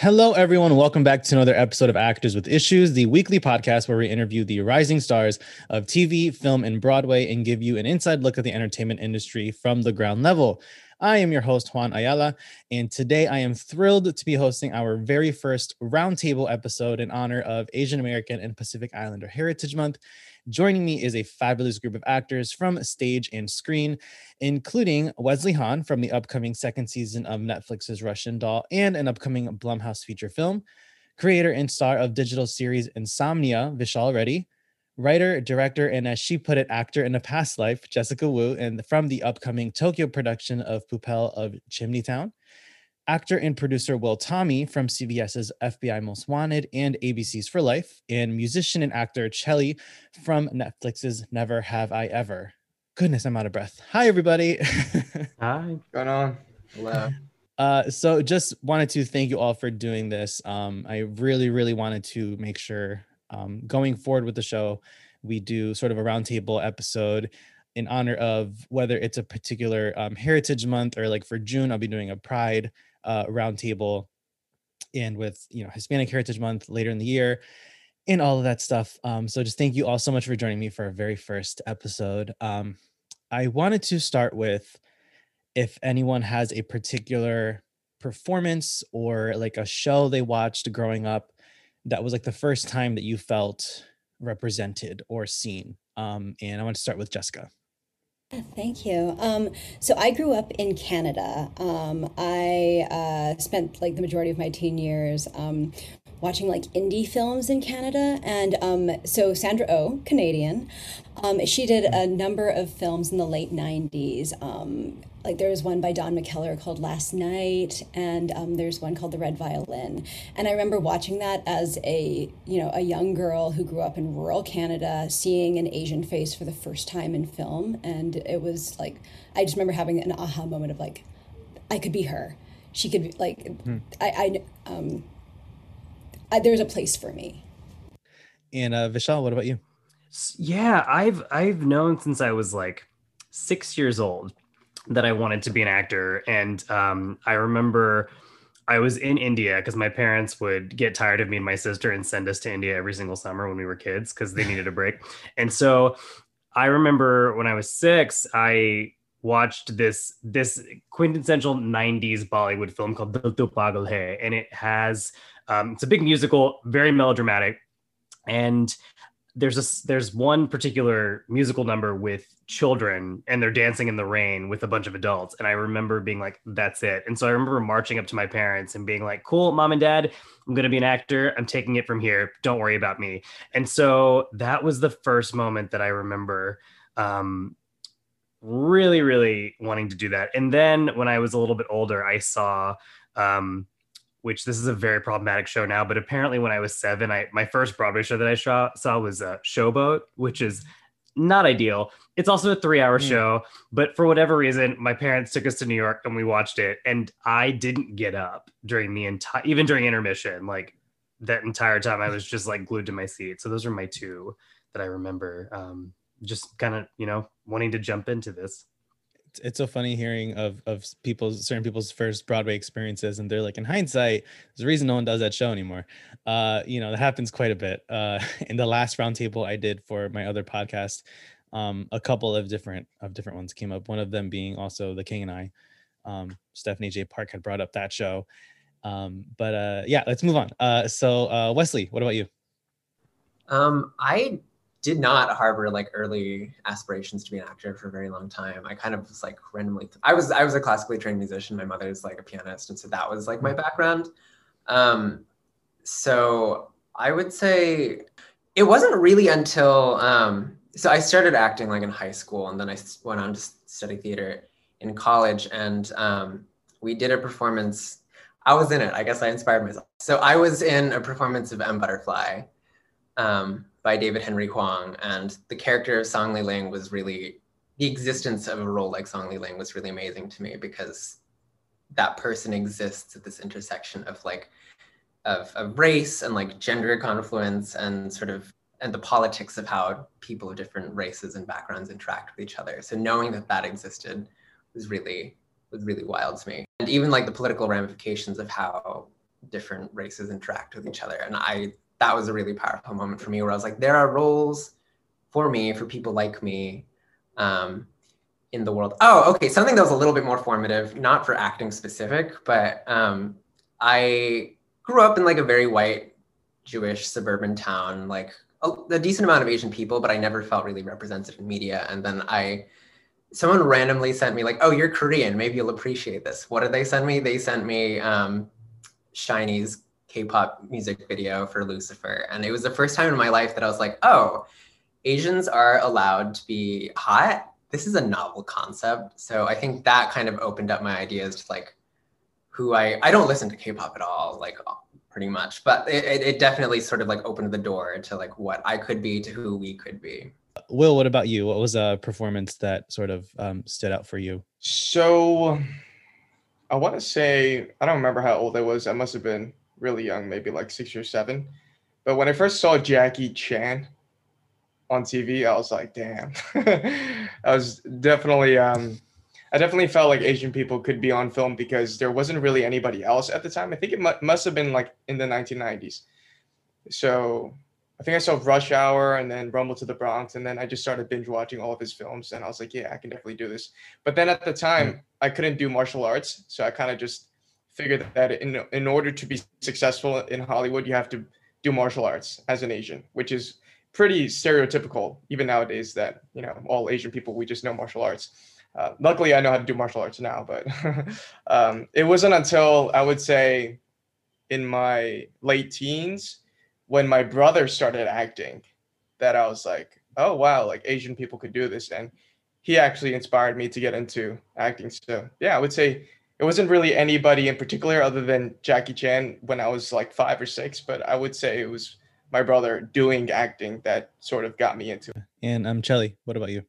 Hello, everyone. Welcome back to another episode of Actors with Issues, the weekly podcast where we interview the rising stars of TV, film, and Broadway and give you an inside look at the entertainment industry from the ground level. I am your host, Juan Ayala, and today I am thrilled to be hosting our very first roundtable episode in honor of Asian American and Pacific Islander Heritage Month. Joining me is a fabulous group of actors from stage and screen, including Wesley Hahn from the upcoming second season of Netflix's Russian Doll and an upcoming Blumhouse feature film, creator and star of digital series Insomnia, Vishal Reddy, writer, director, and as she put it, actor in a past life, Jessica Wu, and from the upcoming Tokyo production of Poupelle of Chimney Town actor and producer Will Tommy from CBS's FBI Most Wanted and ABC's For Life, and musician and actor Chelly from Netflix's Never Have I Ever. Goodness, I'm out of breath. Hi, everybody. Hi. What's Going on? Hello. Uh, so just wanted to thank you all for doing this. Um, I really, really wanted to make sure um, going forward with the show, we do sort of a roundtable episode in honor of whether it's a particular um, Heritage Month or like for June, I'll be doing a Pride uh, roundtable and with you know Hispanic Heritage Month later in the year and all of that stuff. Um, so just thank you all so much for joining me for our very first episode. Um, I wanted to start with if anyone has a particular performance or like a show they watched growing up that was like the first time that you felt represented or seen. Um, and I want to start with Jessica. Thank you. Um, so I grew up in Canada. Um, I uh, spent like the majority of my teen years um, watching like indie films in Canada. And um, so Sandra O, oh, Canadian, um, she did a number of films in the late 90s like there was one by Don McKellar called Last Night, and um, there's one called The Red Violin. And I remember watching that as a you know a young girl who grew up in rural Canada, seeing an Asian face for the first time in film, and it was like I just remember having an aha moment of like, I could be her. She could be like hmm. I I um I, there's a place for me. And uh, Vishal, what about you? Yeah, I've I've known since I was like six years old that I wanted to be an actor. And um, I remember I was in India because my parents would get tired of me and my sister and send us to India every single summer when we were kids because they needed a break. And so I remember when I was six, I watched this this quintessential 90s Bollywood film called Dil To Pagal Hai. And it has um, it's a big musical, very melodramatic. And there's a there's one particular musical number with children and they're dancing in the rain with a bunch of adults. And i remember being like that's it. And so i remember marching up to my parents and being like cool mom and dad i'm going to be an actor. I'm taking it from here. Don't worry about me. And so that was the first moment that i remember um, really really wanting to do that. And then when i was a little bit older i saw um, which this is a very problematic show now, but apparently when I was seven, I my first Broadway show that I saw, saw was uh, Showboat, which is not ideal. It's also a three hour mm. show, but for whatever reason, my parents took us to New York and we watched it. And I didn't get up during the entire, even during intermission, like that entire time, I was just like glued to my seat. So those are my two that I remember. Um, just kind of, you know, wanting to jump into this it's so funny hearing of of people's certain people's first Broadway experiences, and they're like, in hindsight, there's a reason no one does that show anymore. Uh, you know, that happens quite a bit. Uh, in the last roundtable I did for my other podcast, um, a couple of different of different ones came up. One of them being also The King and I. Um, Stephanie J. Park had brought up that show. Um, but uh, yeah, let's move on. Uh, so uh, Wesley, what about you? Um, I did not harbor like early aspirations to be an actor for a very long time. I kind of was like randomly. I was I was a classically trained musician. My mother's like a pianist, and so that was like my mm-hmm. background. Um, so I would say it wasn't really until um, so I started acting like in high school, and then I went on to study theater in college, and um, we did a performance. I was in it. I guess I inspired myself. So I was in a performance of M Butterfly. Um, by David Henry Hwang. And the character of Song Liling was really, the existence of a role like Song Liling was really amazing to me because that person exists at this intersection of like, of, of race and like gender confluence and sort of, and the politics of how people of different races and backgrounds interact with each other. So knowing that that existed was really, was really wild to me. And even like the political ramifications of how different races interact with each other. And I that was a really powerful moment for me where I was like, there are roles for me, for people like me. Um, in the world. Oh, okay. Something that was a little bit more formative, not for acting specific, but um, I grew up in like a very white Jewish suburban town, like a, a, decent amount of Asian people, but I never felt really represented in media. And then I, someone randomly sent me like, "Oh, you're Korean. Maybe you'll appreciate this." What did they send me? They sent me um, SHINee's K-pop music video for Lucifer, and it was the first time in my life that I was like, "Oh, Asians are allowed to be hot." This is a novel concept. So I think that kind of opened up my ideas to like who I I don't listen to K-pop at all, like pretty much. But it, it definitely sort of like opened the door to like what I could be to who we could be. Will, what about you? What was a performance that sort of um, stood out for you? So I want to say, I don't remember how old I was. I must have been really young, maybe like six or seven. But when I first saw Jackie Chan on TV, I was like, damn. I was definitely um, I definitely felt like Asian people could be on film because there wasn't really anybody else at the time. I think it mu- must have been like in the 1990s. So I think I saw Rush Hour and then Rumble to the Bronx, and then I just started binge watching all of his films, and I was like, yeah, I can definitely do this. But then at the time, mm. I couldn't do martial arts, so I kind of just figured that in in order to be successful in Hollywood, you have to do martial arts as an Asian, which is pretty stereotypical even nowadays. That you know all Asian people we just know martial arts. Uh, luckily, I know how to do martial arts now, but um, it wasn't until I would say in my late teens when my brother started acting that I was like, oh, wow, like Asian people could do this. And he actually inspired me to get into acting. So, yeah, I would say it wasn't really anybody in particular other than Jackie Chan when I was like five or six, but I would say it was my brother doing acting that sort of got me into it. And um, Chelly, what about you?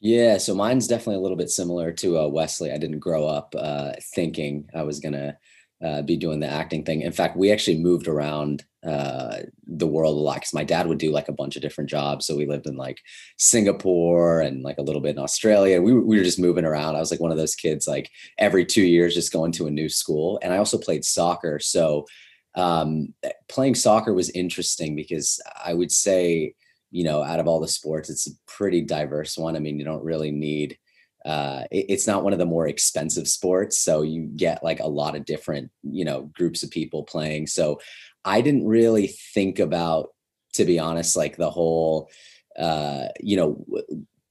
Yeah, so mine's definitely a little bit similar to uh, Wesley. I didn't grow up uh, thinking I was gonna uh, be doing the acting thing. In fact, we actually moved around uh, the world a lot because my dad would do like a bunch of different jobs. So we lived in like Singapore and like a little bit in Australia. We, we were just moving around. I was like one of those kids, like every two years, just going to a new school. And I also played soccer. So um, playing soccer was interesting because I would say you know, out of all the sports, it's a pretty diverse one. I mean, you don't really need uh, it, it's not one of the more expensive sports so you get like a lot of different you know groups of people playing so i didn't really think about to be honest like the whole uh you know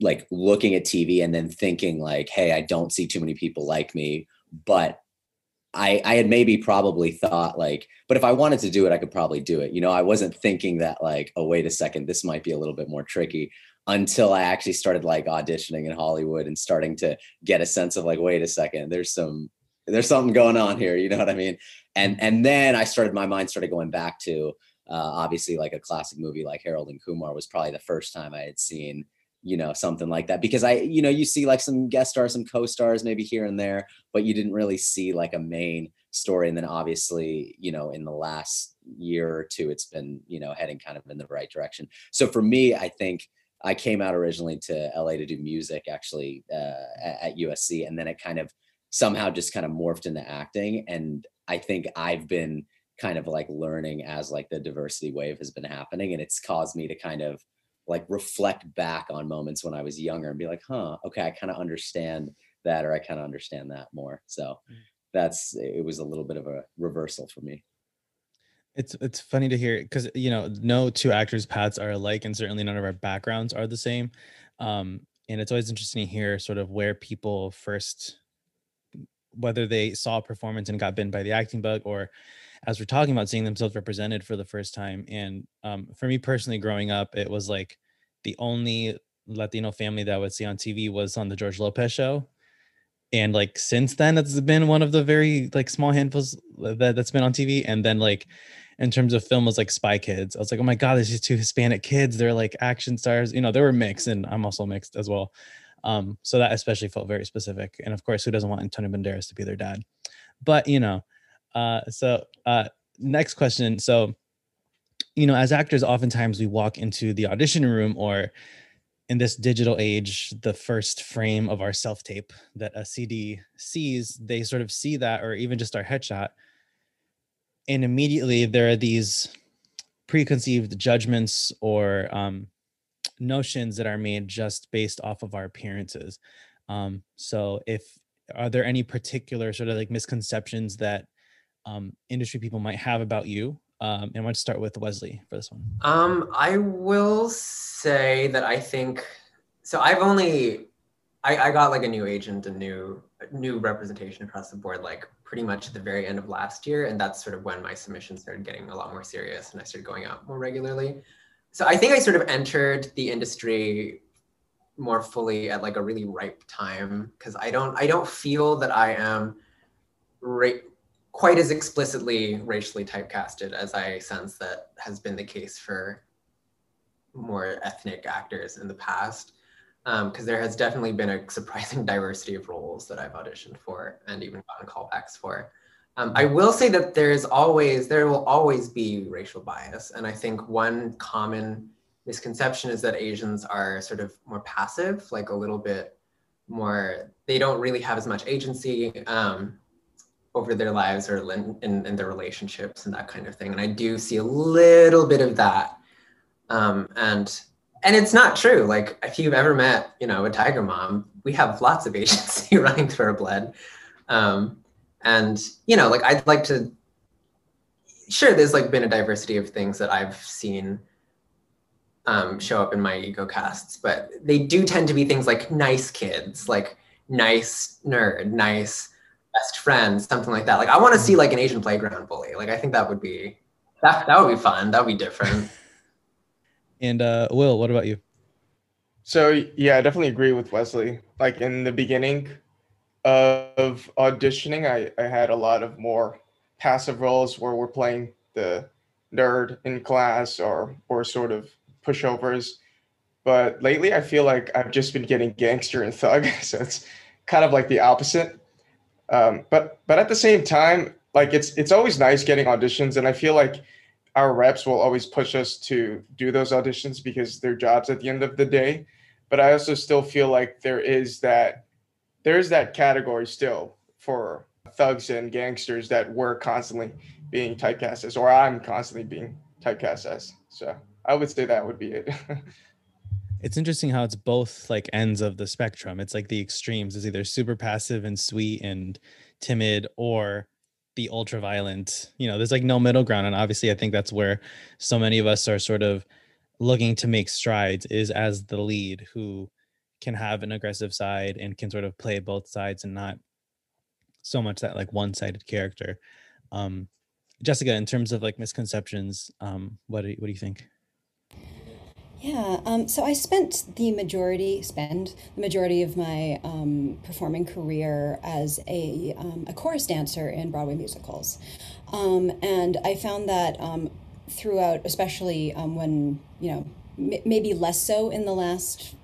like looking at tv and then thinking like hey i don't see too many people like me but I, I had maybe probably thought like, but if I wanted to do it, I could probably do it. You know, I wasn't thinking that like, oh, wait a second, this might be a little bit more tricky until I actually started like auditioning in Hollywood and starting to get a sense of like, wait a second, there's some, there's something going on here. You know what I mean? And, and then I started, my mind started going back to, uh, obviously like a classic movie like Harold and Kumar was probably the first time I had seen you know something like that because i you know you see like some guest stars some co-stars maybe here and there but you didn't really see like a main story and then obviously you know in the last year or two it's been you know heading kind of in the right direction so for me i think i came out originally to la to do music actually uh, at usc and then it kind of somehow just kind of morphed into acting and i think i've been kind of like learning as like the diversity wave has been happening and it's caused me to kind of like reflect back on moments when I was younger and be like, huh, okay, I kind of understand that or I kind of understand that more. So mm. that's it was a little bit of a reversal for me. It's it's funny to hear because you know no two actors' paths are alike, and certainly none of our backgrounds are the same. Um, and it's always interesting to hear sort of where people first, whether they saw a performance and got bitten by the acting bug, or as we're talking about seeing themselves represented for the first time and um, for me personally growing up it was like the only latino family that i would see on tv was on the george lopez show and like since then it's been one of the very like small handfuls that, that's been on tv and then like in terms of film was like spy kids. I was like oh my god there's these two hispanic kids. They're like action stars. You know they were mixed and i'm also mixed as well. Um, so that especially felt very specific. And of course who doesn't want antonio banderas to be their dad? But you know uh, so uh, next question. So, you know, as actors, oftentimes we walk into the audition room or in this digital age, the first frame of our self tape that a CD sees, they sort of see that, or even just our headshot. And immediately there are these preconceived judgments or um, notions that are made just based off of our appearances. Um, so, if are there any particular sort of like misconceptions that um, industry people might have about you? Um, and I want to start with Wesley for this one. Um, I will say that I think so. I've only I, I got like a new agent, a new new representation across the board, like pretty much at the very end of last year, and that's sort of when my submissions started getting a lot more serious, and I started going out more regularly. So I think I sort of entered the industry more fully at like a really ripe time because I don't I don't feel that I am ra- quite as explicitly racially typecasted as I sense that has been the case for more ethnic actors in the past. Because um, there has definitely been a surprising diversity of roles that I've auditioned for and even gotten callbacks for. Um, I will say that there's always, there will always be racial bias. And I think one common misconception is that Asians are sort of more passive, like a little bit more, they don't really have as much agency. Um, over their lives or in, in, in, their relationships and that kind of thing. And I do see a little bit of that. Um, and and it's not true. Like if you've ever met, you know, a tiger mom, we have lots of agency running through our blood. Um, and you know, like I'd like to sure there's like been a diversity of things that I've seen um, show up in my Eco Casts, but they do tend to be things like nice kids, like nice nerd, nice best friend, something like that. Like I want to see like an Asian playground bully. Like I think that would be that that would be fun. That would be different. and uh Will, what about you? So yeah, I definitely agree with Wesley. Like in the beginning of auditioning, I, I had a lot of more passive roles where we're playing the nerd in class or or sort of pushovers. But lately I feel like I've just been getting gangster and thug. So it's kind of like the opposite. Um, but but at the same time, like it's it's always nice getting auditions, and I feel like our reps will always push us to do those auditions because they're jobs at the end of the day. But I also still feel like there is that there is that category still for thugs and gangsters that we're constantly being typecast as, or I'm constantly being typecast as. So I would say that would be it. it's interesting how it's both like ends of the spectrum. It's like the extremes. It's either super passive and sweet and timid or the ultra violent. You know, there's like no middle ground. And obviously I think that's where so many of us are sort of looking to make strides is as the lead who can have an aggressive side and can sort of play both sides and not so much that like one-sided character. Um Jessica, in terms of like misconceptions, um, what do you, what do you think? Yeah, um, so I spent the majority, spend the majority of my um, performing career as a, um, a chorus dancer in Broadway musicals. Um, and I found that um, throughout, especially um, when, you know, m- maybe less so in the last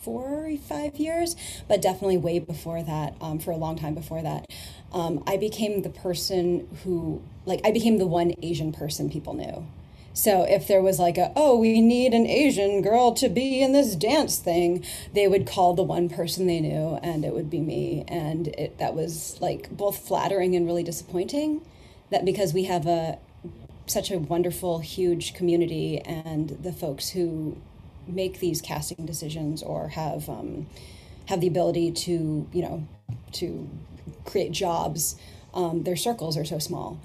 four or five years, but definitely way before that, for a long time before that, I became the person who, like, I became the one Asian person people knew. So if there was like a, oh, we need an Asian girl to be in this dance thing, they would call the one person they knew and it would be me. And it, that was like both flattering and really disappointing that because we have a such a wonderful, huge community and the folks who make these casting decisions or have um, have the ability to, you know, to create jobs, um, their circles are so small.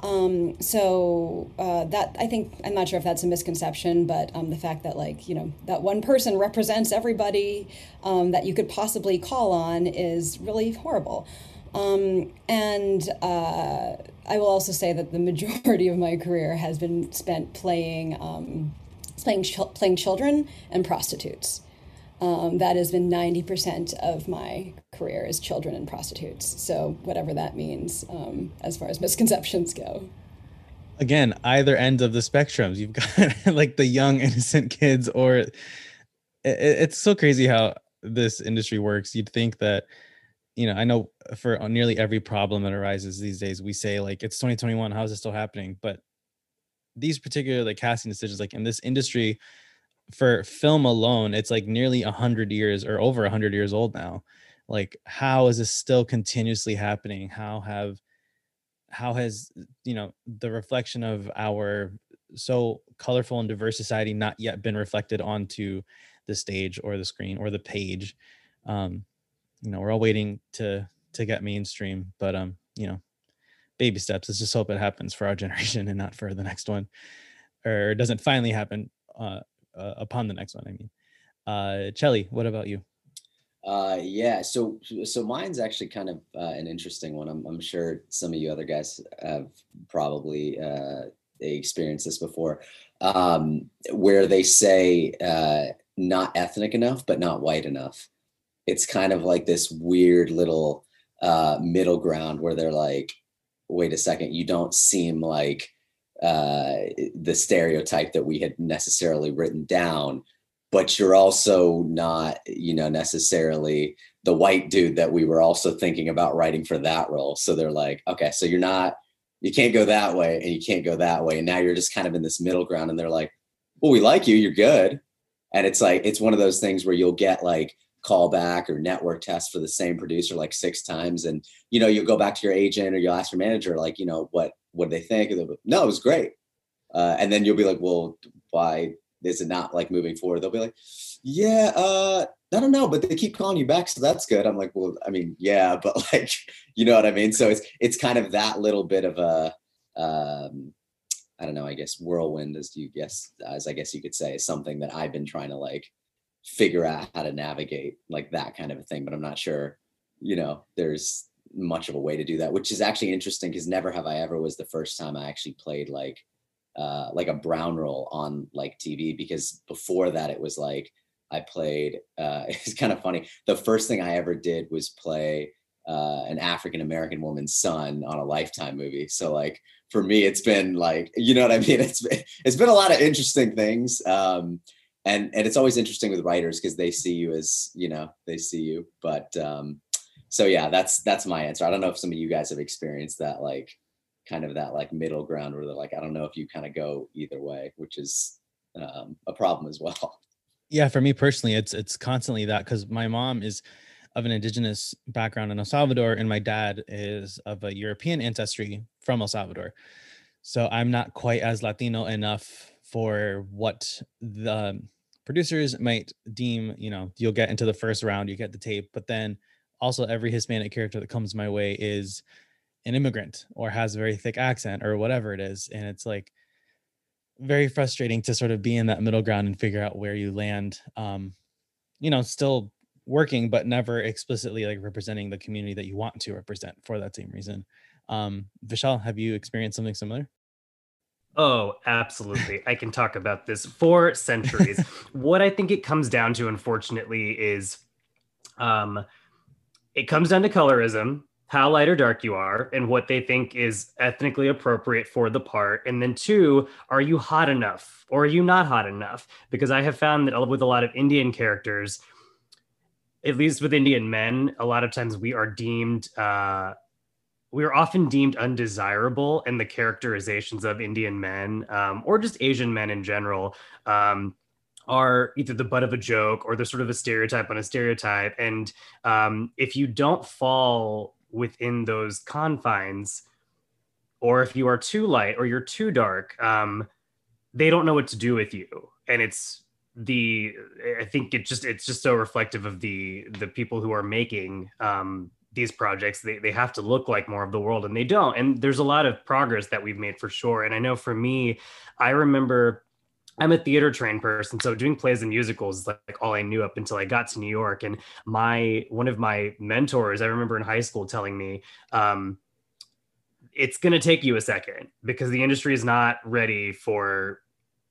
Um, so uh, that I think I'm not sure if that's a misconception, but um, the fact that like you know that one person represents everybody um, that you could possibly call on is really horrible. Um, and uh, I will also say that the majority of my career has been spent playing um, playing ch- playing children and prostitutes. Um, that has been 90% of my career is children and prostitutes. So whatever that means um, as far as misconceptions go. Again, either end of the spectrums. You've got like the young innocent kids or it, it's so crazy how this industry works. You'd think that, you know, I know for nearly every problem that arises these days, we say like, it's 2021, how is this still happening? But these particular like casting decisions, like in this industry, for film alone, it's like nearly a hundred years or over a hundred years old now. Like, how is this still continuously happening? How have how has you know the reflection of our so colorful and diverse society not yet been reflected onto the stage or the screen or the page um you know we're all waiting to to get mainstream but um you know baby steps let's just hope it happens for our generation and not for the next one or doesn't finally happen uh, uh upon the next one i mean uh chelly what about you uh, yeah. So, so mine's actually kind of uh, an interesting one. I'm, I'm sure some of you other guys have probably uh, experienced this before, um, where they say uh, not ethnic enough, but not white enough. It's kind of like this weird little uh, middle ground where they're like, wait a second, you don't seem like uh, the stereotype that we had necessarily written down but you're also not, you know, necessarily the white dude that we were also thinking about writing for that role. So they're like, okay, so you're not, you can't go that way and you can't go that way. And now you're just kind of in this middle ground and they're like, well, we like you, you're good. And it's like, it's one of those things where you'll get like callback or network test for the same producer like six times. And, you know, you'll go back to your agent or you'll ask your manager, like, you know, what, what do they think? And they'll, no, it was great. Uh, and then you'll be like, well, why is it not like moving forward? They'll be like, yeah, uh, I don't know, but they keep calling you back, so that's good. I'm like, well, I mean, yeah, but like, you know what I mean? So it's it's kind of that little bit of a um, I don't know, I guess whirlwind as you guess as I guess you could say, is something that I've been trying to like figure out how to navigate like that kind of a thing, but I'm not sure, you know, there's much of a way to do that, which is actually interesting because never have I ever was the first time I actually played like uh, like a brown role on like TV because before that it was like I played. Uh, it's kind of funny. The first thing I ever did was play uh, an African American woman's son on a Lifetime movie. So like for me, it's been like you know what I mean. It's been, it's been a lot of interesting things. Um, and and it's always interesting with writers because they see you as you know they see you. But um, so yeah, that's that's my answer. I don't know if some of you guys have experienced that like kind of that like middle ground where they're like, I don't know if you kind of go either way, which is um, a problem as well. Yeah, for me personally, it's it's constantly that because my mom is of an indigenous background in El Salvador, and my dad is of a European ancestry from El Salvador. So I'm not quite as Latino enough for what the producers might deem, you know, you'll get into the first round, you get the tape, but then also every Hispanic character that comes my way is an immigrant or has a very thick accent or whatever it is and it's like very frustrating to sort of be in that middle ground and figure out where you land um you know still working but never explicitly like representing the community that you want to represent for that same reason um vishal have you experienced something similar Oh, absolutely. I can talk about this for centuries. what I think it comes down to, unfortunately, is um, it comes down to colorism how light or dark you are and what they think is ethnically appropriate for the part. And then two, are you hot enough or are you not hot enough? Because I have found that with a lot of Indian characters, at least with Indian men, a lot of times we are deemed uh, we are often deemed undesirable in the characterizations of Indian men um, or just Asian men in general um, are either the butt of a joke or they're sort of a stereotype on a stereotype. And um, if you don't fall within those confines or if you are too light or you're too dark um, they don't know what to do with you. And it's the i think it just it's just so reflective of the the people who are making um, these projects. They, they have to look like more of the world and they don't. And there's a lot of progress that we've made for sure. And i know for me i remember I'm a theater trained person, so doing plays and musicals is like, like, all I knew up until I got to New York. And my one of my mentors, I remember in high school, telling me, um, "It's going to take you a second because the industry is not ready for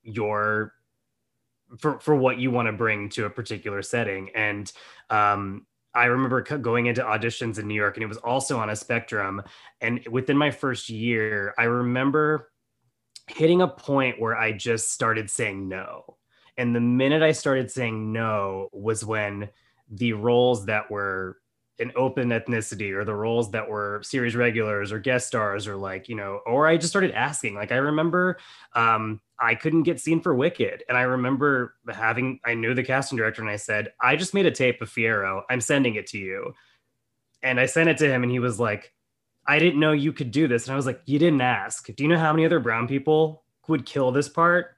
your for for what you want to bring to a particular setting." And um, I remember going into auditions in New York, and it was also on a spectrum. And within my first year, I remember hitting a point where I just started saying no. And the minute I started saying no was when the roles that were an open ethnicity or the roles that were series regulars or guest stars or like, you know, or I just started asking. Like I remember um I couldn't get seen for Wicked. And I remember having I knew the casting director and I said, I just made a tape of Fiyero. I'm sending it to you. And I sent it to him and he was like, I didn't know you could do this. And I was like, you didn't ask. Do you know how many other brown people would kill this part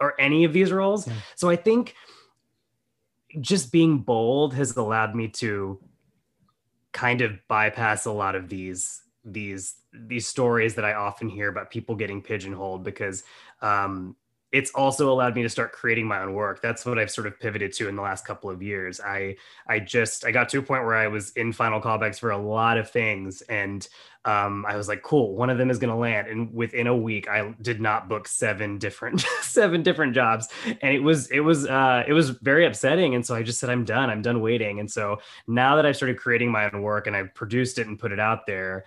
or any of these roles? Yeah. So I think just being bold has allowed me to kind of bypass a lot of these these these stories that I often hear about people getting pigeonholed because um, it's also allowed me to start creating my own work. That's what i've sort of pivoted to in the last couple of years. I i just i got to a point where i was in final callbacks for a lot of things and um, i was like cool one of them is going to land. And within a week i did not book seven different seven different jobs. And it was it was uh, it was very upsetting. And so i just said i'm done. I'm done waiting. And so now that i've started creating my own work and i've produced it and put it out there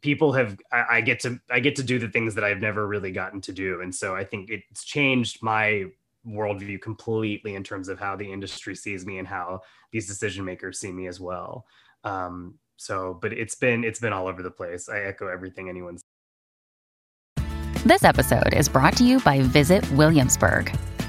people have I, I, get to I get to do the things that I've never really gotten to do, and so I think it's changed my worldview completely in terms of how the industry sees me and how these decision makers see me as well. Um, so, but it's been it's been all over the place. I echo everything anyone's. This episode is brought to you by Visit Williamsburg.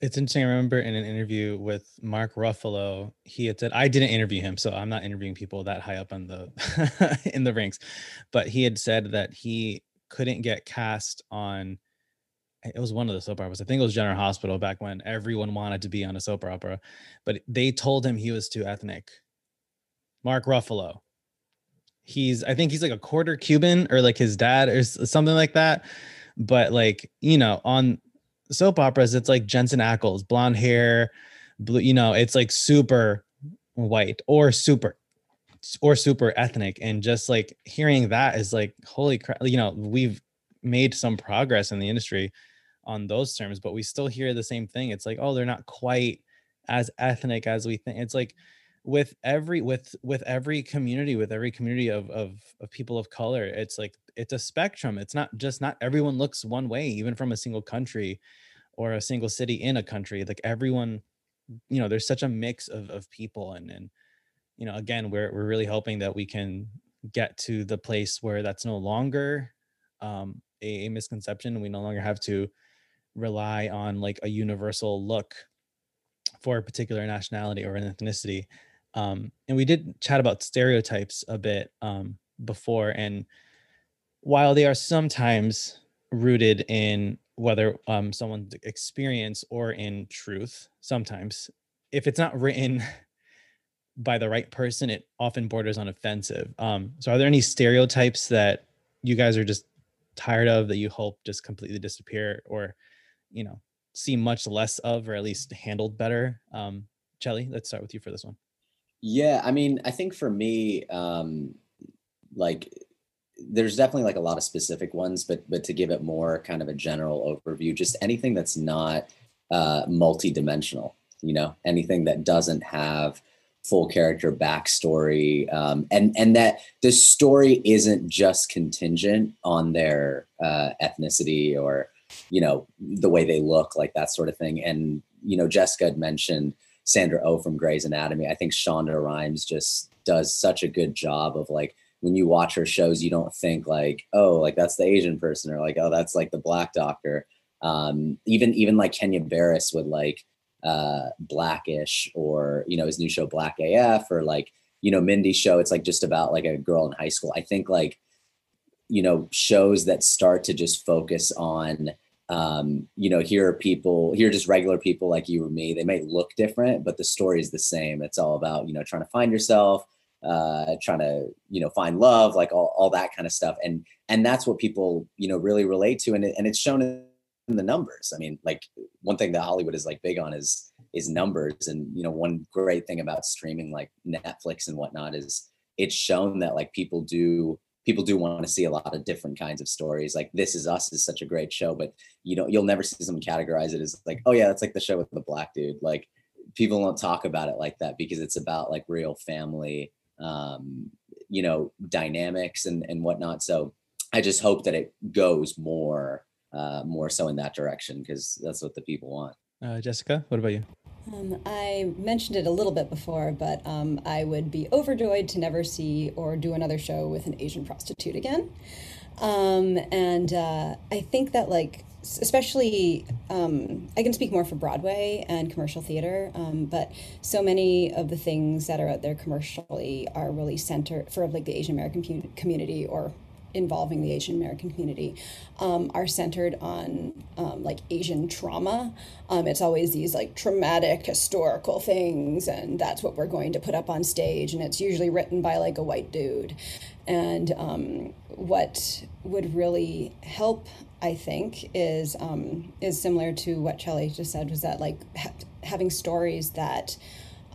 It's interesting. I remember in an interview with Mark Ruffalo, he had said, I didn't interview him, so I'm not interviewing people that high up on the in the ranks. But he had said that he couldn't get cast on it was one of the soap operas. I think it was General Hospital back when everyone wanted to be on a soap opera, but they told him he was too ethnic. Mark Ruffalo. He's I think he's like a quarter Cuban or like his dad or something like that. But like, you know, on soap operas, it's like Jensen Ackles, blonde hair, blue, you know, it's like super white or super or super ethnic. And just like hearing that is like, holy crap, you know, we've made some progress in the industry on those terms, but we still hear the same thing. It's like, oh, they're not quite as ethnic as we think. It's like with every with with every community, with every community of of of people of color, it's like it's a spectrum. It's not just not everyone looks one way, even from a single country or a single city in a country. Like everyone, you know, there's such a mix of of people, and and you know, again, we're we're really hoping that we can get to the place where that's no longer um, a, a misconception. We no longer have to rely on like a universal look for a particular nationality or an ethnicity. Um, and we did chat about stereotypes a bit um, before, and while they are sometimes rooted in whether um, someone's experience or in truth, sometimes if it's not written by the right person, it often borders on offensive. Um, so, are there any stereotypes that you guys are just tired of that you hope just completely disappear, or you know, see much less of, or at least handled better? Um, Chelly, let's start with you for this one. Yeah, I mean, I think for me, um, like there's definitely like a lot of specific ones, but but to give it more kind of a general overview, just anything that's not uh, multi-dimensional, you know, anything that doesn't have full character backstory, um, and and that the story isn't just contingent on their uh, ethnicity or you know the way they look, like that sort of thing. And you know, Jessica had mentioned Sandra O oh from Grey's Anatomy. I think Shonda Rhimes just does such a good job of like when you watch her shows, you don't think like, oh, like that's the Asian person or like, oh, that's like the black doctor. Um, even even like Kenya Barris with like uh, Blackish or you know his new show Black AF or like you know Mindy's show. It's like just about like a girl in high school. I think like you know shows that start to just focus on um, you know, here are people, here are just regular people like you or me. They may look different, but the story is the same. It's all about, you know, trying to find yourself, uh, trying to you know find love, like all, all that kind of stuff, and and that's what people you know really relate to, and it, and it's shown in the numbers. I mean, like one thing that Hollywood is like big on is is numbers, and you know one great thing about streaming like Netflix and whatnot is it's shown that like people do people do want to see a lot of different kinds of stories. Like This Is Us is such a great show, but you know you'll never see someone categorize it as like, oh yeah, that's like the show with the black dude. Like people don't talk about it like that because it's about like real family um, you know, dynamics and, and whatnot. So I just hope that it goes more, uh, more so in that direction because that's what the people want. Uh, Jessica, what about you? Um, I mentioned it a little bit before, but um, I would be overjoyed to never see or do another show with an Asian prostitute again. Um, and uh, I think that, like, especially, um, I can speak more for Broadway and commercial theater, um, but so many of the things that are out there commercially are really centered for like the Asian American community or involving the Asian American community um, are centered on um, like Asian trauma. Um, it's always these like traumatic historical things, and that's what we're going to put up on stage. And it's usually written by like a white dude. And um, what would really help, I think, is um, is similar to what Chelly just said. Was that like ha- having stories that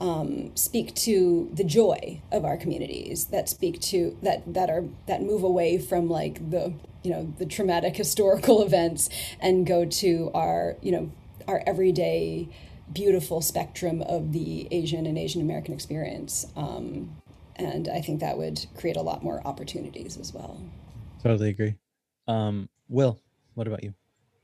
um, speak to the joy of our communities that speak to that that are that move away from like the you know the traumatic historical events and go to our you know our everyday beautiful spectrum of the asian and asian american experience um, and i think that would create a lot more opportunities as well totally agree um, will what about you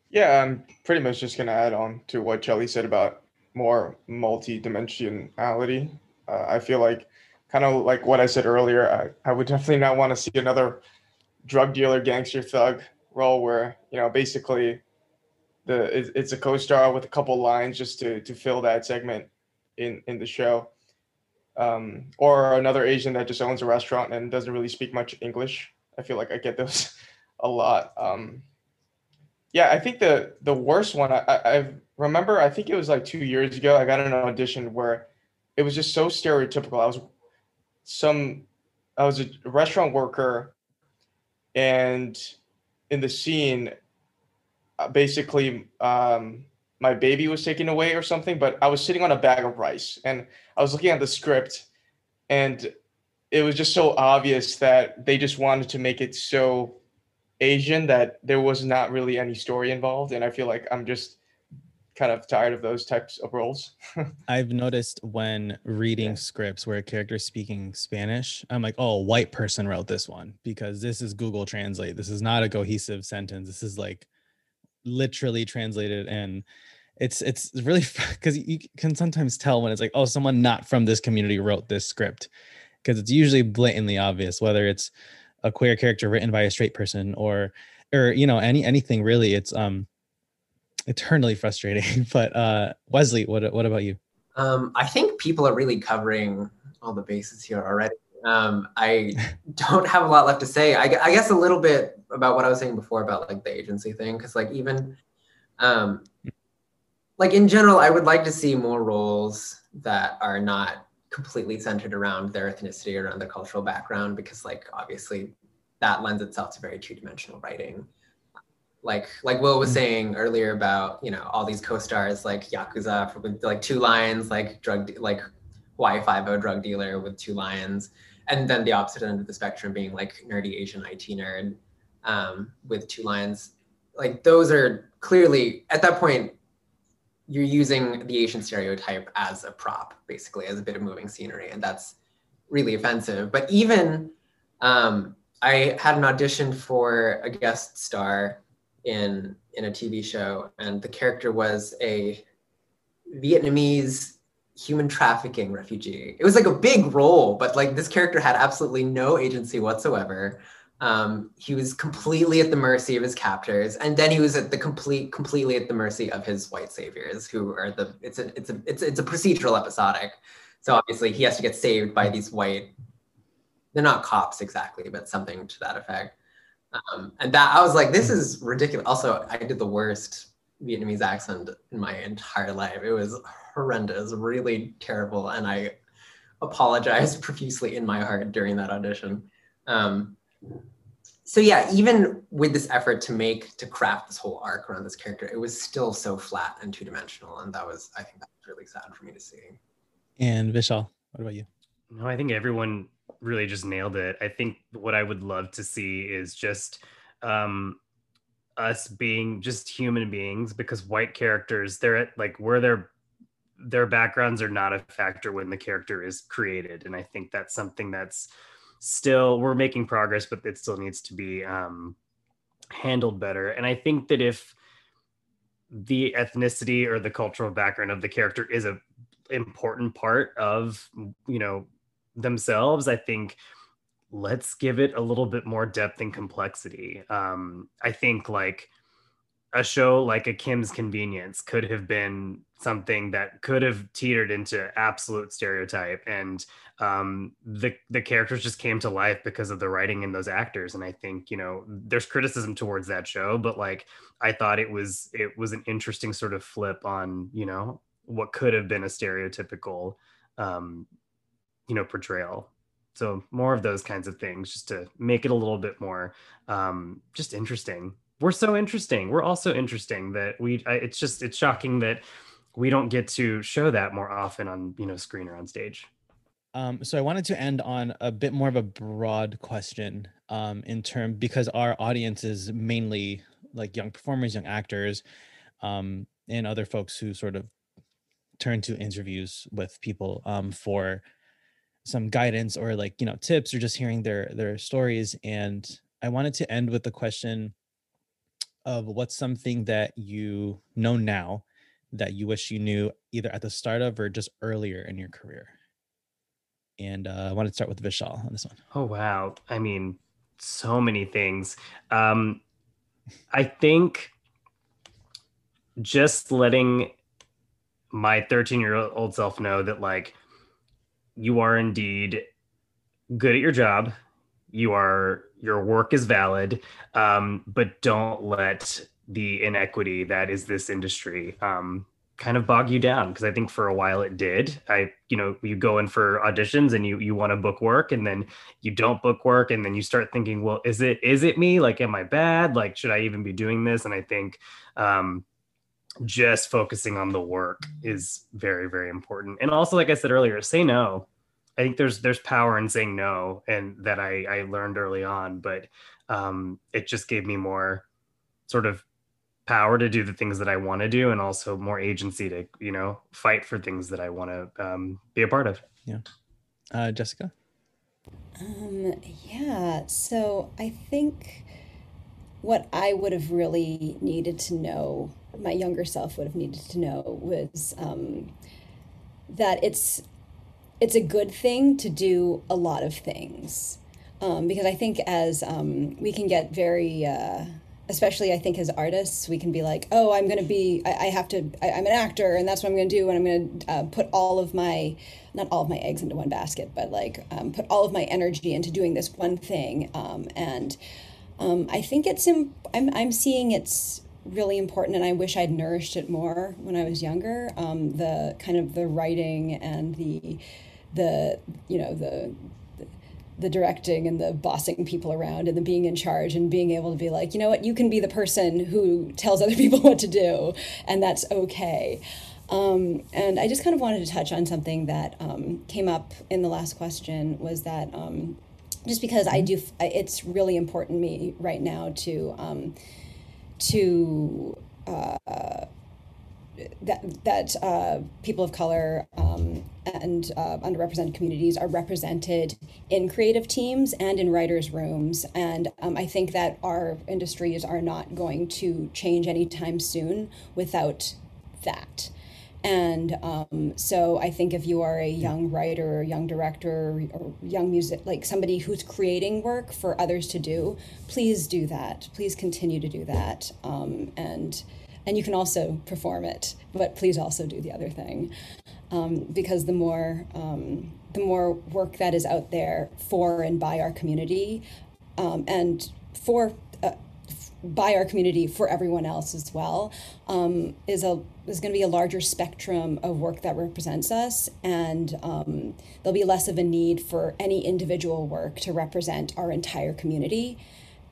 yeah i'm pretty much just going to add on to what Chelly said about more multi-dimensionality. Uh, I feel like kind of like what I said earlier, I, I would definitely not want to see another drug dealer, gangster thug role where, you know, basically the it, it's a co-star with a couple lines just to to fill that segment in in the show. Um, or another Asian that just owns a restaurant and doesn't really speak much English. I feel like I get those a lot. Um, yeah, I think the the worst one I, I remember. I think it was like two years ago. I got an audition where it was just so stereotypical. I was some I was a restaurant worker, and in the scene, uh, basically, um, my baby was taken away or something. But I was sitting on a bag of rice, and I was looking at the script, and it was just so obvious that they just wanted to make it so Asian that there was not really any story involved, and I feel like I'm just kind of tired of those types of roles. I've noticed when reading yeah. scripts where a character is speaking Spanish, I'm like, oh, white person wrote this one because this is Google Translate. This is not a cohesive sentence. This is like literally translated and it's it's really because you can sometimes tell when it's like oh someone not from this community wrote this script because it's usually blatantly obvious whether it's a queer character written by a straight person or or you know any anything really it's um eternally frustrating. But uh wesley what what about you? Um i think people are really covering all the bases here already. Um i don't have a lot left to say. I, I guess a little bit about what i was saying before about like the agency thing because like even um like in general i would like to see more roles that are not completely centered around their ethnicity or around their cultural background because like obviously that lends itself to very two-dimensional writing like like will was mm. saying earlier about you know all these co-stars like yakuza with like two lions, like drug like y5o drug dealer with two lions, and then the opposite end of the spectrum being like nerdy asian it nerd um, with two lions. like those are clearly at that point you're using the Asian stereotype as a prop, basically, as a bit of moving scenery, and that's really offensive. But even um, I had an audition for a guest star in in a TV show, and the character was a Vietnamese human trafficking refugee. It was like a big role, but like this character had absolutely no agency whatsoever. Um, he was completely at the mercy of his captors, and then he was at the complete, completely at the mercy of his white saviors, who are the. It's a, it's a, it's it's a procedural episodic. So obviously, he has to get saved by these white. They're not cops exactly, but something to that effect. Um, and that I was like, this is ridiculous. Also, I did the worst Vietnamese accent in my entire life. It was horrendous, really terrible, and I apologized profusely in my heart during that audition. Um, so yeah, even with this effort to make to craft this whole arc around this character, it was still so flat and two dimensional, and that was I think that was really sad for me to see. And Vishal, what about you? No, I think everyone really just nailed it. I think what I would love to see is just um, us being just human beings because white characters, they're at like where their their backgrounds are not a factor when the character is created, and I think that's something that's still we're making progress, but it still needs to be um, handled better. And I think that if the ethnicity or the cultural background of the character is a important part of you know themselves i think let's give it a little bit more depth and complexity um i think like a show like a kim's convenience could have been something that could have teetered into absolute stereotype. And um, the the characters just came to life because of the writing and those actors. And i think you know there's criticism towards that show but like i thought it was it was an interesting sort of flip on you know what could have been a stereotypical um, you know portrayal. So more of those kinds of things just to make it a little bit more um, just interesting we're so interesting. We're also interesting that we I, it's just it's shocking that we don't get to show that more often on you know screen or on stage. Um, so i wanted to end on a bit more of a broad question um, in term because our audience is mainly like young performers young actors um, and other folks who sort of turn to interviews with people um, for some guidance or like you know tips or just hearing their their stories. And i wanted to end with the question of what's something that you know now that you wish you knew either at the start of or just earlier in your career? And uh, I want to start with Vishal on this one. Oh wow! I mean, so many things. Um, I think just letting my 13 year old self know that like you are indeed good at your job you are your work is valid um, but don't let the inequity that is this industry um, kind of bog you down because I think for a while it did. I, you know, you go in for auditions and you you want to book work and then you don't book work and then you start thinking, well, is it is it me? Like, am I bad? Like, should I even be doing this? And I think um, just focusing on the work is very very important. And also, like I said earlier, say no. I think there's there's power in saying no, and that I I learned early on, but um, it just gave me more sort of power to do the things that I want to do and also more agency to, you know, fight for things that I want to um, be a part of. Yeah. Uh, Jessica? Um, yeah. So I think what I would have really needed to know, my younger self would have needed to know, was um, that it's it's a good thing to do a lot of things. Um, because I think as um, we can get very uh, especially I think as artists, we can be like, oh, I'm going to be, I, I, have to, I, am an actor and that's what I'm going to do. And I'm going to uh, put all of my, not all of my eggs into one basket, but like um, put all of my energy into doing this one thing. Um, and um, I think it's, I'm, I'm seeing it's really important and I wish I'd nourished it more when I was younger. Um, the kind of the writing and the, the, you know, the, the directing and the bossing people around and the being in charge and being able to be like, you know what, you can be the person who tells other people what to do, and that's okay. Um, and I just kind of wanted to touch on something that um, came up in the last question was that um, just because I do, it's really important to me right now to um, to uh, that that uh, people of color um, and uh, underrepresented communities are represented in creative teams and in writers' rooms, and um, I think that our industries are not going to change anytime soon without that. And um, so I think if you are a young writer or young director or young music, like somebody who's creating work for others to do, please do that. Please continue to do that. Um, and and you can also perform it, but please also do the other thing, um, because the more um, the more work that is out there for and by our community, um, and for uh, by our community for everyone else as well, um, is a is going to be a larger spectrum of work that represents us, and um, there'll be less of a need for any individual work to represent our entire community.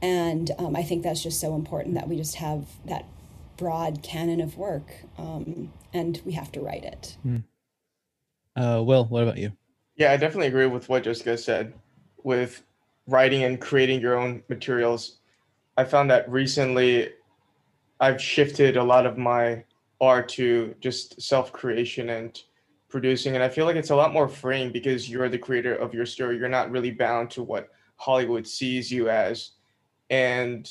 And um, I think that's just so important that we just have that broad canon of work, um, and we have to write it. Mm. Uh, Will, what about you? Yeah, I definitely agree with what Jessica said. With writing and creating your own materials, I found that recently I've shifted a lot of my art to just self creation and producing. And I feel like it's a lot more freeing because you're the creator of your story. You're not really bound to what Hollywood sees you as. And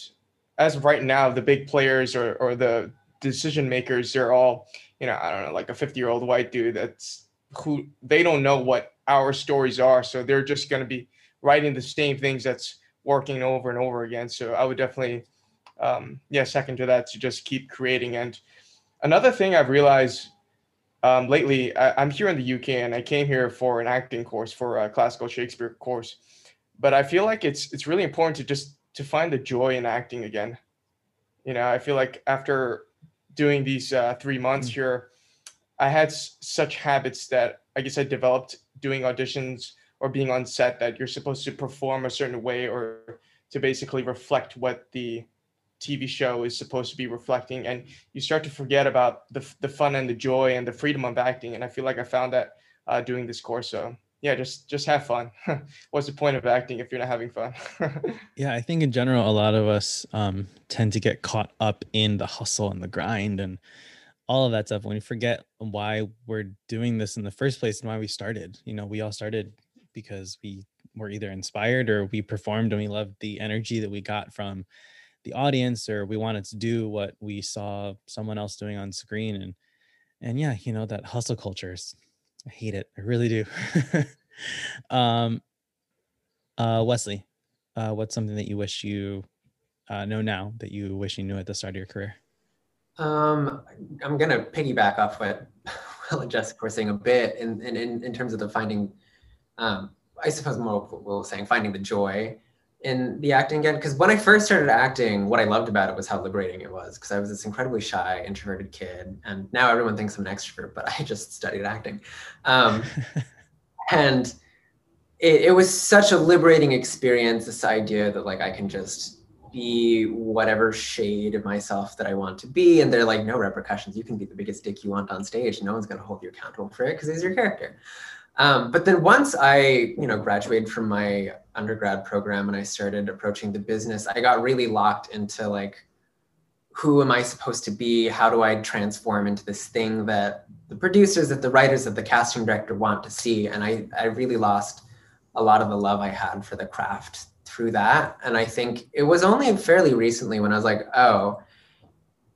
as of right now, the big players or, or the decision makers they're all you know i don't know like a 50 year old white dude that's who they don't know what our stories are. So they're just going to be writing the same things that's working over and over again. So i would definitely um yeah second to that to just keep creating. And another thing i've realized um, lately I, i'm here in the uk and i came here for an acting course for a classical shakespeare course. But i feel like it's it's really important to just to find the joy in acting again. You know i feel like after doing these uh, three months Mm. here i had s- such habits that i guess i developed doing auditions or being on set that you're supposed to perform a certain way or to basically reflect what the tv show is supposed to be reflecting. And you start to forget about the, the fun and the joy and the freedom of acting. And i feel like i found that uh, doing this course so yeah just just have fun what's the point of acting if you're not having fun Yeah, I think in general, a lot of us um, tend to get caught up in the hustle and the grind and all of that stuff when we forget why we're doing this in the first place and why we started. You know, we all started because we were either inspired or we performed and we loved the energy that we got from the audience or we wanted to do what we saw someone else doing on screen and and yeah, you know, that hustle culture is I hate it. I really do. um uh Wesley, uh, what's something that you wish you uh, know now that you wish you knew at the start of your career? Um, I'm gonna piggyback off what Will and Jessica were saying a bit in in, in, terms of the finding, um, I suppose more what Will was saying, finding the joy in the acting again. Because when I first started acting, what I loved about it was how liberating it was. Because I was this incredibly shy, introverted kid, and now everyone thinks I'm an extrovert, but I just studied acting. Um, and it, it was such a liberating experience this idea that like i can just be whatever shade of myself that i want to be and there are like no repercussions you can be the biggest dick you want on stage no one's going to hold you accountable for it because it's your character um, but then once i you know graduated from my undergrad program and i started approaching the business i got really locked into like who am I supposed to be? How do I transform into this thing that the producers, that the writers, that the casting director want to see? And I, I really lost a lot of the love I had for the craft through that. And I think it was only fairly recently when I was like, oh,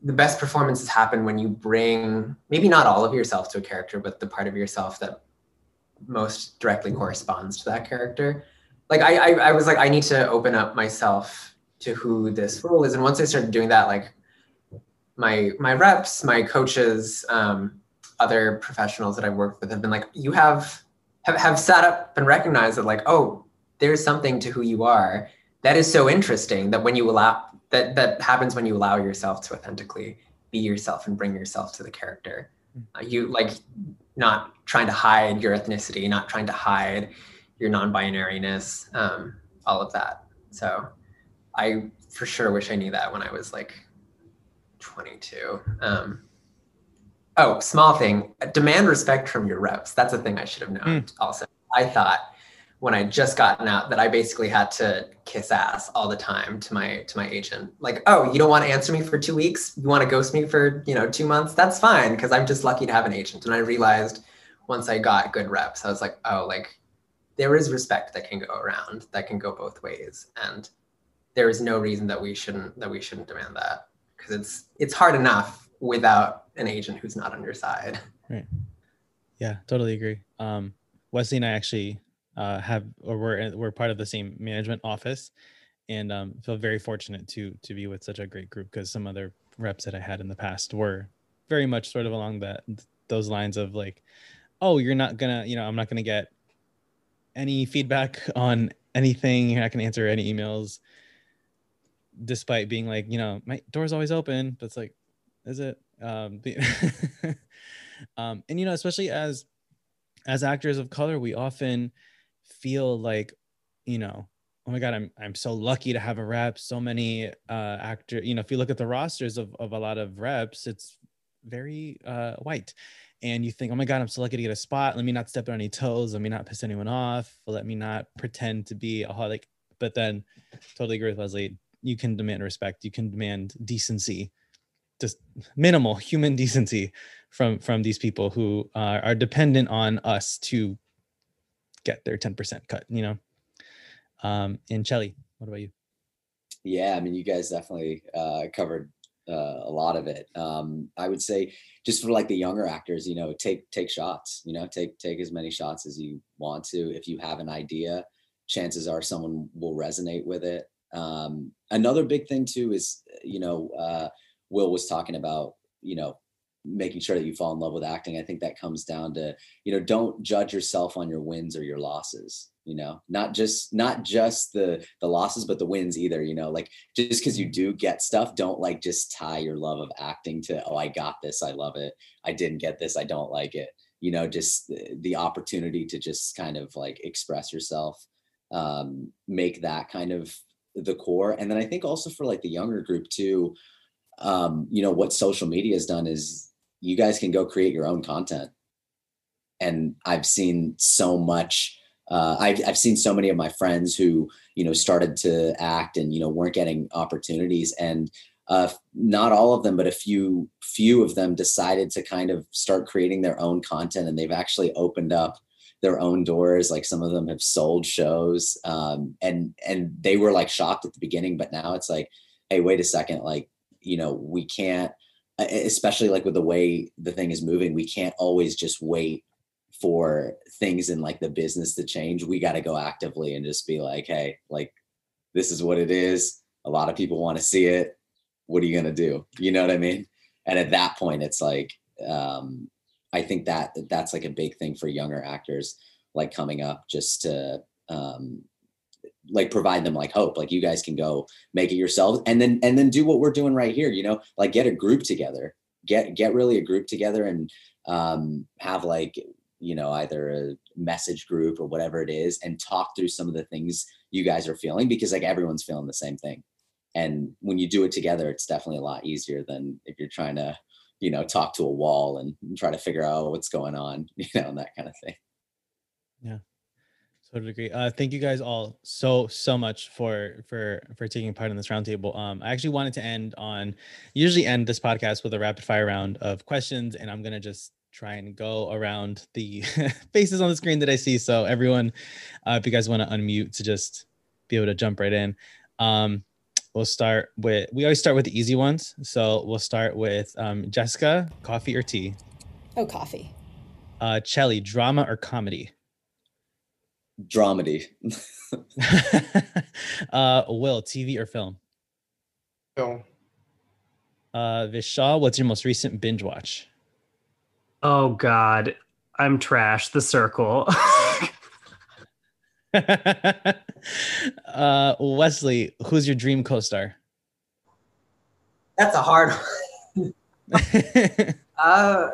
the best performances happen when you bring maybe not all of yourself to a character, but the part of yourself that most directly corresponds to that character. Like I, I, I was like, I need to open up myself to who this role is. And once I started doing that, like my my reps, my coaches, um, other professionals that I've worked with have been like, you have have, have sat up and recognized that like, oh, there's something to who you are that is so interesting that when you allow that that happens when you allow yourself to authentically be yourself and bring yourself to the character. Uh, you like not trying to hide your ethnicity, not trying to hide your non-binariness, um, all of that. So I for sure wish I knew that when I was like 22. Um, oh, small thing. Demand respect from your reps. That's a thing I should have known. Also, I thought when I just gotten out that I basically had to kiss ass all the time to my to my agent. Like, oh, you don't want to answer me for two weeks? You want to ghost me for you know two months? That's fine because I'm just lucky to have an agent. And I realized once I got good reps, I was like, oh, like there is respect that can go around, that can go both ways, and there is no reason that we shouldn't that we shouldn't demand that because it's it's hard enough without an agent who's not on your side. right Yeah, totally agree. Um, Wesley and I actually uh, have, or we're we're part of the same management office, and um, feel very fortunate to to be with such a great group because some other reps that I had in the past were very much sort of along that those lines of like, oh, you're not gonna, you know, I'm not gonna get any feedback on anything. You're not gonna answer any emails, despite being like, you know, my door's always open. But it's like, is it? Um, um, and you know, especially as as actors of color, we often feel like, you know, oh my god, I'm I'm so lucky to have a rep. So many uh actor, you know, if you look at the rosters of of a lot of reps, it's very uh white. And you think, oh my god, I'm so lucky to get a spot. Let me not step on any toes. Let me not piss anyone off. Let me not pretend to be a like. But then, totally agree with Leslie. You can demand respect. You can demand decency, just minimal human decency from from these people who uh, are dependent on us to get their 10% cut you know um and Chelly, what about you Yeah, I mean, you guys definitely uh, covered uh, a lot of it. Um, I would say just for like the younger actors, you know, take take shots. You know, take take as many shots as you want to. If you have an idea, chances are someone will resonate with it. Um, another big thing too is, you know, uh, Will was talking about, you know, making sure that you fall in love with acting. I think that comes down to, you know, don't judge yourself on your wins or your losses you know not just not just the the losses but the wins either you know like just because you do get stuff don't like just tie your love of acting to oh i got this i love it. I didn't get this i don't like it. You know just the, the opportunity to just kind of like express yourself um make that kind of the core. And then i think also for like the younger group too um you know what social media has done is you guys can go create your own content. And i've seen so much uh, I've, I've seen so many of my friends who you know started to act and you know weren't getting opportunities. And uh, not all of them but a few few of them decided to kind of start creating their own content and they've actually opened up their own doors. Like some of them have sold shows um, and and they were like shocked at the beginning but now it's like hey wait a second like you know we can't especially like with the way the thing is moving we can't always just wait for things in like the business to change, we got to go actively and just be like, hey, like this is what it is. A lot of people want to see it. What are you gonna do? You know what I mean? And at that point, it's like um, I think that that's like a big thing for younger actors, like coming up, just to um, like provide them like hope. Like you guys can go make it yourselves, and then and then do what we're doing right here. You know, like get a group together, get get really a group together, and um, have like you know either a message group or whatever it is and talk through some of the things you guys are feeling because like everyone's feeling the same thing. And when you do it together it's definitely a lot easier than if you're trying to you know talk to a wall and, try to figure out what's going on you know and that kind of thing. Yeah. Totally agree uh thank you guys all so so much for for for taking part in this roundtable. Um i actually wanted to end on usually end this podcast with a rapid fire round of questions and i'm gonna just try and go around the faces on the screen that I see. So everyone, uh, if you guys want to unmute to just be able to jump right in. Um, we'll start with, we always start with the easy ones. So we'll start with um, Jessica, coffee or tea? Oh, coffee. Uh, Chelly, drama or comedy? Dramedy. uh, Will, TV or film? Film. Uh, Vishal, what's your most recent binge watch? Oh God, I'm trash. The circle. uh, Wesley, who's your dream co-star? That's a hard one. uh,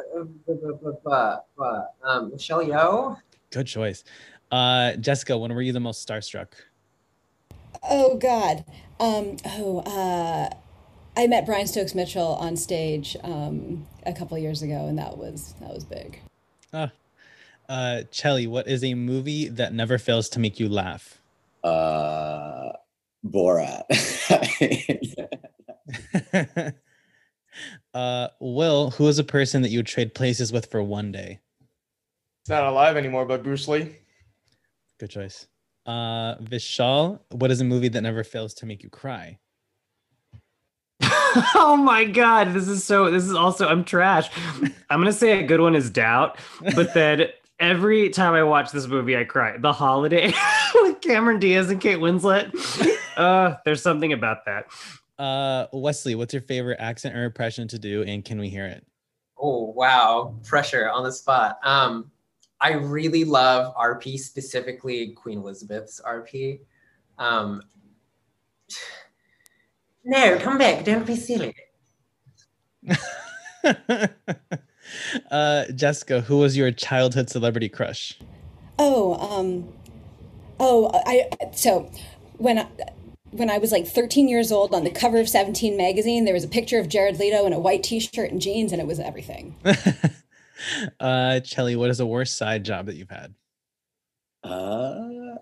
um, Michelle Yeoh. Good choice. Uh, Jessica, when were you the most starstruck? Oh God. Um, oh, uh, I met Brian Stokes Mitchell on stage um, a couple years ago, and that was that was big. Ah, uh, Chelly, what is a movie that never fails to make you laugh? Uh, Borat. uh, Will, who is a person that you would trade places with for one day? It's not alive anymore, but Bruce Lee. Good choice. Uh, Vishal, what is a movie that never fails to make you cry? oh my god, this is so. This is also I'm trash. I'm gonna say a good one is Doubt, but then every time I watch this movie, I cry. The Holiday with Cameron Diaz and Kate Winslet. Uh, there's something about that. Uh, Wesley, what's your favorite accent or impression to do, and can we hear it? Oh wow, pressure on the spot. Um, I really love RP, specifically Queen Elizabeth's RP. Um, no, come back. Don't be silly. uh, Jessica, who was your childhood celebrity crush? Oh, um, oh, I so when I, when I was like 13 years old, on the cover of 17 magazine, there was a picture of Jared Leto in a white T-shirt and jeans, and it was everything. uh, Chelly, what is the worst side job that you've had? Uh,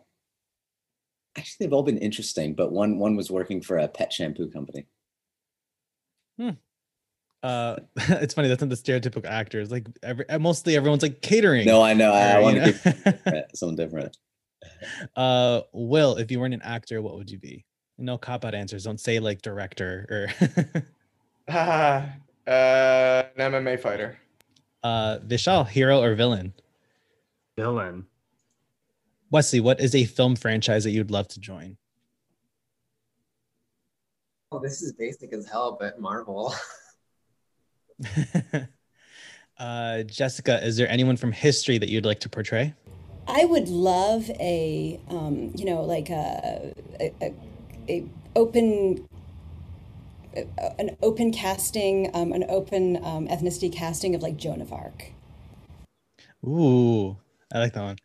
actually they've all been interesting, but one one was working for a pet shampoo company. Hmm. Uh, it's funny. That's not the stereotypical actors. Like every uh, mostly everyone's like catering. No, I know. I, I want to be something different. Uh, Will, if you weren't an actor, what would you be? No cop out answers. Don't say like director or. uh, an MMA fighter. Uh, Vishal, hero or villain? Villain. Wesley, what is a film franchise that you'd love to join? Oh, this is basic as hell, but Marvel. uh, Jessica, is there anyone from history that you'd like to portray? I would love a, um, you know, like a, a, a, a open an open casting, um, an open um, ethnicity casting of like Joan of Arc. Ooh, I like that one.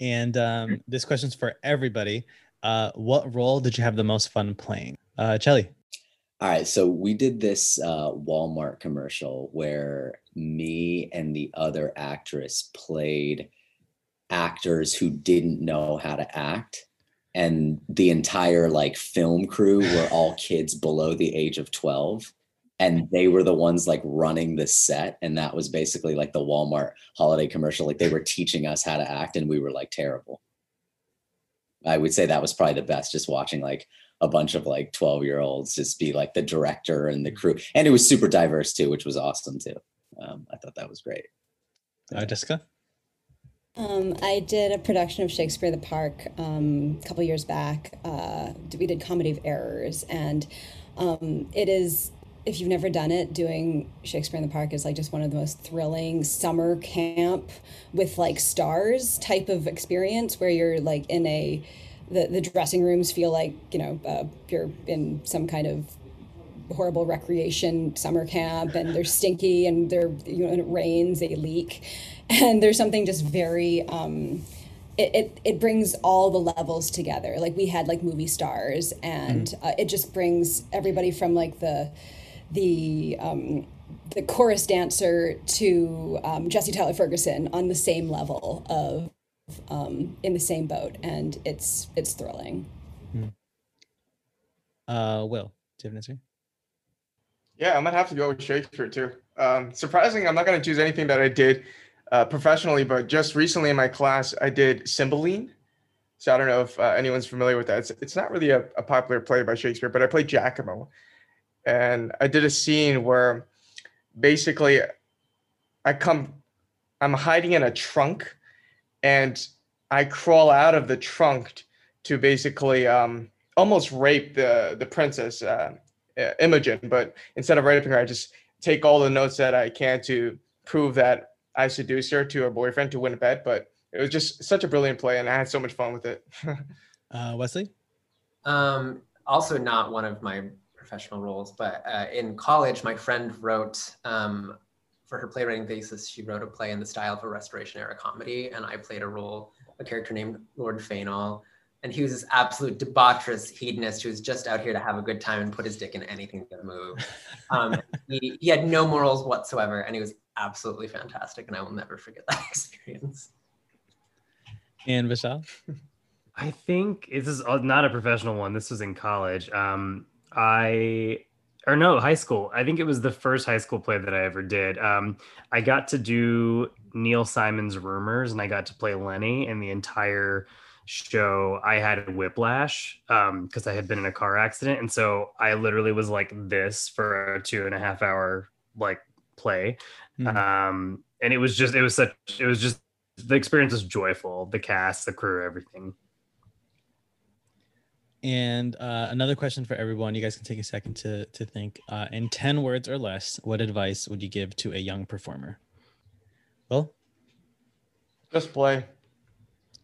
And um, this question's for everybody. Uh, what role did you have the most fun playing? Uh, Chelly. All right, so we did this uh, Walmart commercial where me and the other actress played actors who didn't know how to act and the entire like film crew were all kids below the age of 12 and they were the ones like running the set and that was basically like the Walmart holiday commercial. Like they were teaching us how to act and we were like terrible. I would say that was probably the best just watching like a bunch of like 12 year olds just be like the director and the crew. And it was super diverse too which was awesome too. Um, I thought that was great. Uh, Jessica? Um, I did a production of Shakespeare the Park um, a couple years back. Uh, we did Comedy of Errors, and um, it is if you've never done it, doing Shakespeare in the Park is like just one of the most thrilling summer camp with like stars type of experience where you're like in a the, the dressing rooms feel like you know uh, you're in some kind of horrible recreation summer camp and they're stinky and they're you know and it rains they leak and there's something just very um, it, it, it brings all the levels together like we had like movie stars and mm. uh, it just brings everybody from like the the um, the chorus dancer to um, Jesse Tyler Ferguson on the same level of um, in the same boat and it's it's thrilling mm. uh will do you have an answer yeah i'm gonna have to go with shakespeare too um surprising i'm not gonna choose anything that i did uh, professionally, but just recently in my class, I did Cymbeline. So I don't know if uh, anyone's familiar with that. It's, it's not really a, a, popular play by Shakespeare, but I played Iachimo. And I did a scene where basically I come, I'm hiding in a trunk and I crawl out of the trunk to basically um, almost rape the, the princess, uh, Imogen. But instead of raping her, I just take all the notes that I can to prove that I seduced her to her boyfriend to win a bet, but it was just such a brilliant play, and I had so much fun with it. uh, Wesley, um, also not one of my professional roles, but uh, in college, my friend wrote um, for her playwriting thesis. She wrote a play in the style of a Restoration era comedy, and I played a role, a character named Lord Fainall. And he was this absolute debaucherous hedonist who was just out here to have a good time and put his dick in anything that moved. Um, he, he had no morals whatsoever, and he was absolutely fantastic, and I will never forget that experience. And Vishal? I think this is not a professional one. This was in college. Um, I or no, high school. I think it was the first high school play that I ever did. Um, I got to do Neil Simon's Rumors, and I got to play Lenny, and the entire show I had a whiplash because um, I had been in a car accident, and so I literally was like this for a two and a half hour like play, Mm-hmm. Um, and it was just, it was such, it was just, the experience was joyful. The cast, the crew, everything. And uh, another question for everyone. You guys can take a second to to think. Uh, in ten words or less, what advice would you give to a young performer? Well, just play.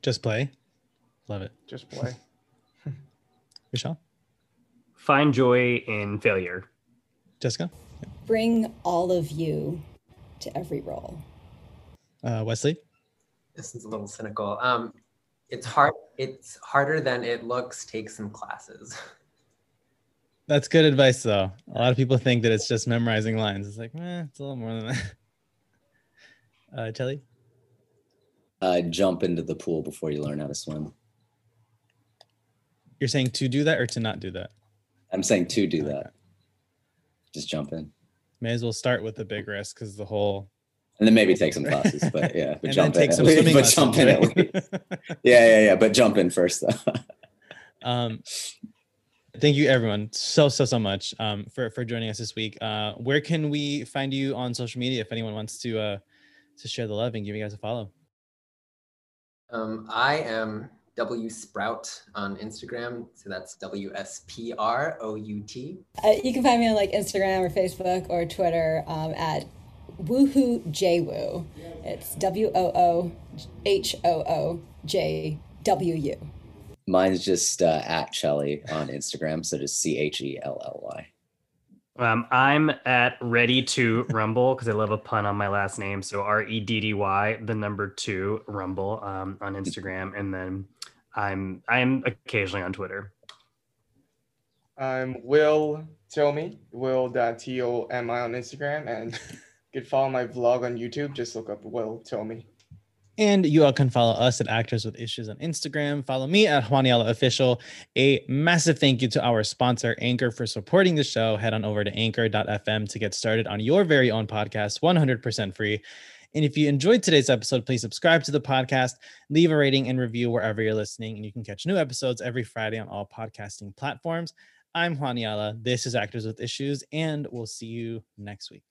Just play. Love it. Just play. Michelle. Find joy in failure. Jessica. Bring all of you to every role. Uh, Wesley? This is a little cynical. Um, it's hard. It's harder than it looks. Take some classes. That's good advice, though. A lot of people think that it's just memorizing lines. It's like, eh, it's a little more than that. Uh, Chelly? Uh, jump into the pool before you learn how to swim. You're saying to do that or to not do that? I'm saying to do that. Just jump in may as well start with the big risk because the whole and then maybe take some classes but yeah but jump in but jump in at least. yeah yeah yeah but jump in first though um Thank you, everyone, so so so much um, for for joining us this week. Uh, where can we find you on social media if anyone wants to uh, to share the love and give you guys a follow? Um, I am W Sprout on Instagram, so that's W S P R O U T. Uh, you can find me on like Instagram or Facebook or Twitter um, at Woohoo JWoo. It's W O O H O O J W U. Mine's just uh, at Chelly on Instagram, so just C H E L L Y. Um, I'm at Ready to Rumble because I love a pun on my last name. So R E D D Y, the number two Rumble um, on Instagram, and then I'm I'm occasionally on Twitter. I'm Will Tomi, Will.T-O-M-I on Instagram, and you can follow my vlog on YouTube. Just look up Will Tomi. And you all can follow us at Actors with Issues on Instagram. Follow me at Juaniala Official. A massive thank you to our sponsor, Anchor, for supporting the show. Head on over to anchor.fm to get started on your very own podcast, 100% free. And if you enjoyed today's episode, please subscribe to the podcast, leave a rating and review wherever you're listening. And you can catch new episodes every Friday on all podcasting platforms. I'm Juaniala. This is Actors with Issues, and we'll see you next week.